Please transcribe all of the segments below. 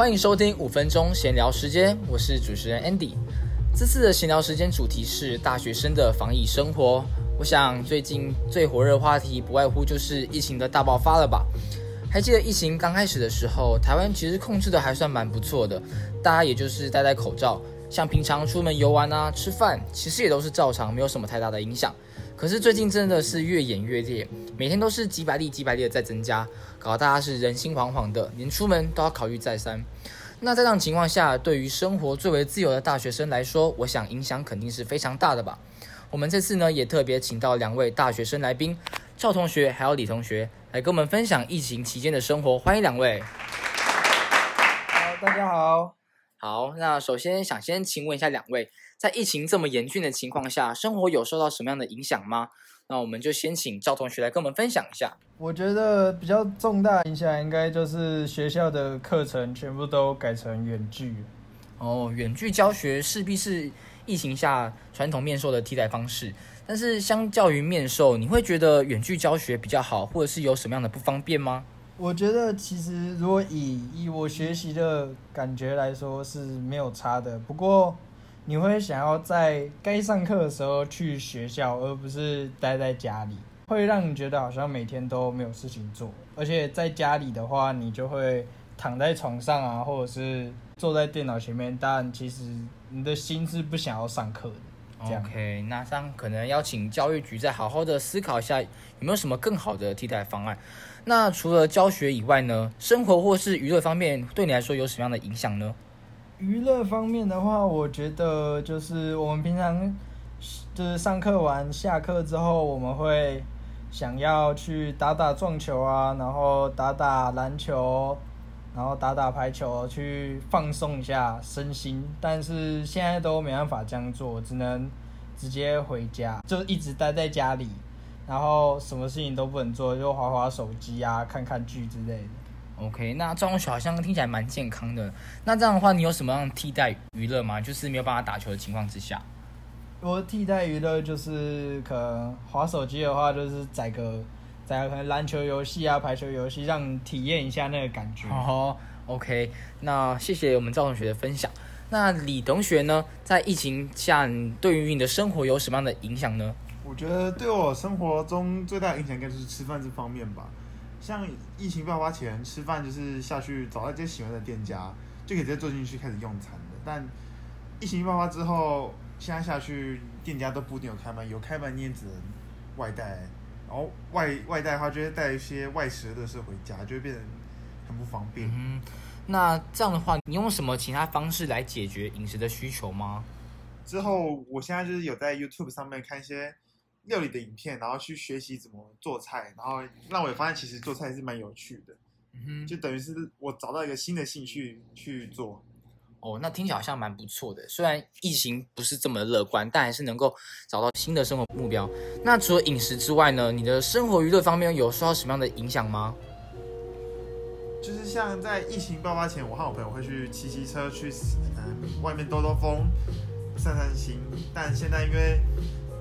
欢迎收听五分钟闲聊时间，我是主持人 Andy。这次的闲聊时间主题是大学生的防疫生活。我想最近最火热的话题不外乎就是疫情的大爆发了吧？还记得疫情刚开始的时候，台湾其实控制的还算蛮不错的，大家也就是戴戴口罩，像平常出门游玩啊、吃饭，其实也都是照常，没有什么太大的影响。可是最近真的是越演越烈，每天都是几百例、几百例的在增加，搞得大家是人心惶惶的，连出门都要考虑再三。那在这样情况下，对于生活最为自由的大学生来说，我想影响肯定是非常大的吧。我们这次呢，也特别请到两位大学生来宾，赵同学还有李同学，来跟我们分享疫情期间的生活。欢迎两位。好，大家好。好，那首先想先请问一下两位。在疫情这么严峻的情况下，生活有受到什么样的影响吗？那我们就先请赵同学来跟我们分享一下。我觉得比较重大影响应该就是学校的课程全部都改成远距。哦，远距教学势必是疫情下传统面授的替代方式。但是相较于面授，你会觉得远距教学比较好，或者是有什么样的不方便吗？我觉得其实如果以以我学习的感觉来说是没有差的，不过。你会想要在该上课的时候去学校，而不是待在家里，会让你觉得好像每天都没有事情做。而且在家里的话，你就会躺在床上啊，或者是坐在电脑前面，但其实你的心是不想要上课的。OK，那这样可能要请教育局再好好的思考一下，有没有什么更好的替代方案。那除了教学以外呢，生活或是娱乐方面，对你来说有什么样的影响呢？娱乐方面的话，我觉得就是我们平常就是上课完下课之后，我们会想要去打打撞球啊，然后打打篮球，然后打打排球，去放松一下身心。但是现在都没办法这样做，只能直接回家，就一直待在家里，然后什么事情都不能做，就划划手机啊，看看剧之类的。OK，那这种好像听起来蛮健康的。那这样的话，你有什么样替代娱乐吗？就是没有办法打球的情况之下。我替代娱乐就是可能划手机的话，就是载个载个可能篮球游戏啊、排球游戏，让你体验一下那个感觉。哦，OK，那谢谢我们赵同学的分享。那李同学呢，在疫情下，对于你的生活有什么样的影响呢？我觉得对我生活中最大的影响应该就是吃饭这方面吧。像疫情爆发前吃饭就是下去找到自己喜欢的店家，就可以直接坐进去开始用餐的。但疫情爆发之后，现在下去店家都不一定有开门，有开门你也只能外带。然后外外带的话，就会带一些外食的东回家，就会变得很不方便。嗯，那这样的话，你用什么其他方式来解决饮食的需求吗？之后，我现在就是有在 YouTube 上面看一些。料理的影片，然后去学习怎么做菜，然后让我也发现其实做菜是蛮有趣的，嗯哼，就等于是我找到一个新的兴趣去做。哦，那听起来好像蛮不错的。虽然疫情不是这么乐观，但还是能够找到新的生活目标。那除了饮食之外呢？你的生活娱乐方面有受到什么样的影响吗？就是像在疫情爆发前，我和我朋友会去骑骑车去嗯外面兜兜风、散散心，但现在因为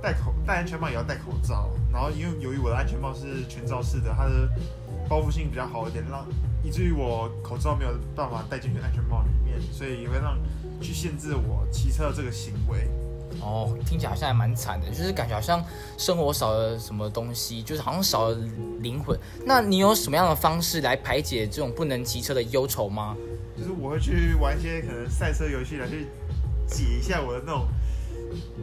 戴口戴安全帽也要戴口罩，然后因为由于我的安全帽是全罩式的，它的包覆性比较好一点，让以至于我口罩没有办法戴进去安全帽里面，所以也会让去限制我骑车的这个行为。哦，听起来好像还蛮惨的，就是感觉好像生活少了什么东西，就是好像少了灵魂。那你有什么样的方式来排解这种不能骑车的忧愁吗？就是我会去玩一些可能赛车游戏来去解一下我的那种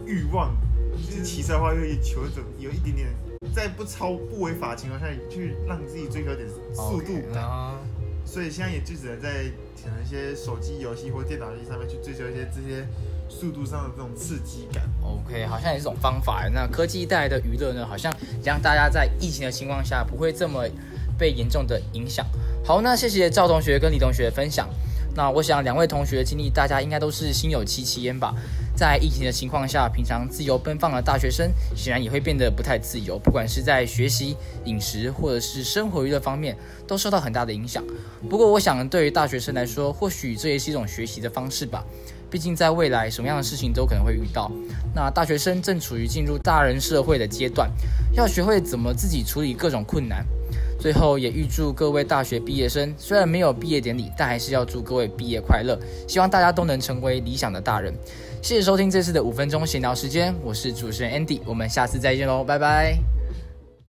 欲望。就是骑车的话，会求一种有一点点，在不超不违法的情况下，去让自己追求点速度感。所以现在也就只能在可能一些手机游戏或电脑游戏上面去追求一些这些速度上的这种刺激感。OK，好像也是种方法。那科技带来的娱乐呢，好像让大家在疫情的情况下不会这么被严重的影响。好，那谢谢赵同学跟李同学的分享。那我想两位同学的经历，大家应该都是心有戚戚焉吧。在疫情的情况下，平常自由奔放的大学生，显然也会变得不太自由。不管是在学习、饮食，或者是生活娱乐方面，都受到很大的影响。不过，我想对于大学生来说，或许这也是一种学习的方式吧。毕竟，在未来什么样的事情都可能会遇到。那大学生正处于进入大人社会的阶段，要学会怎么自己处理各种困难。最后也预祝各位大学毕业生，虽然没有毕业典礼，但还是要祝各位毕业快乐。希望大家都能成为理想的大人。谢谢收听这次的五分钟闲聊时间，我是主持人 Andy，我们下次再见喽，拜拜。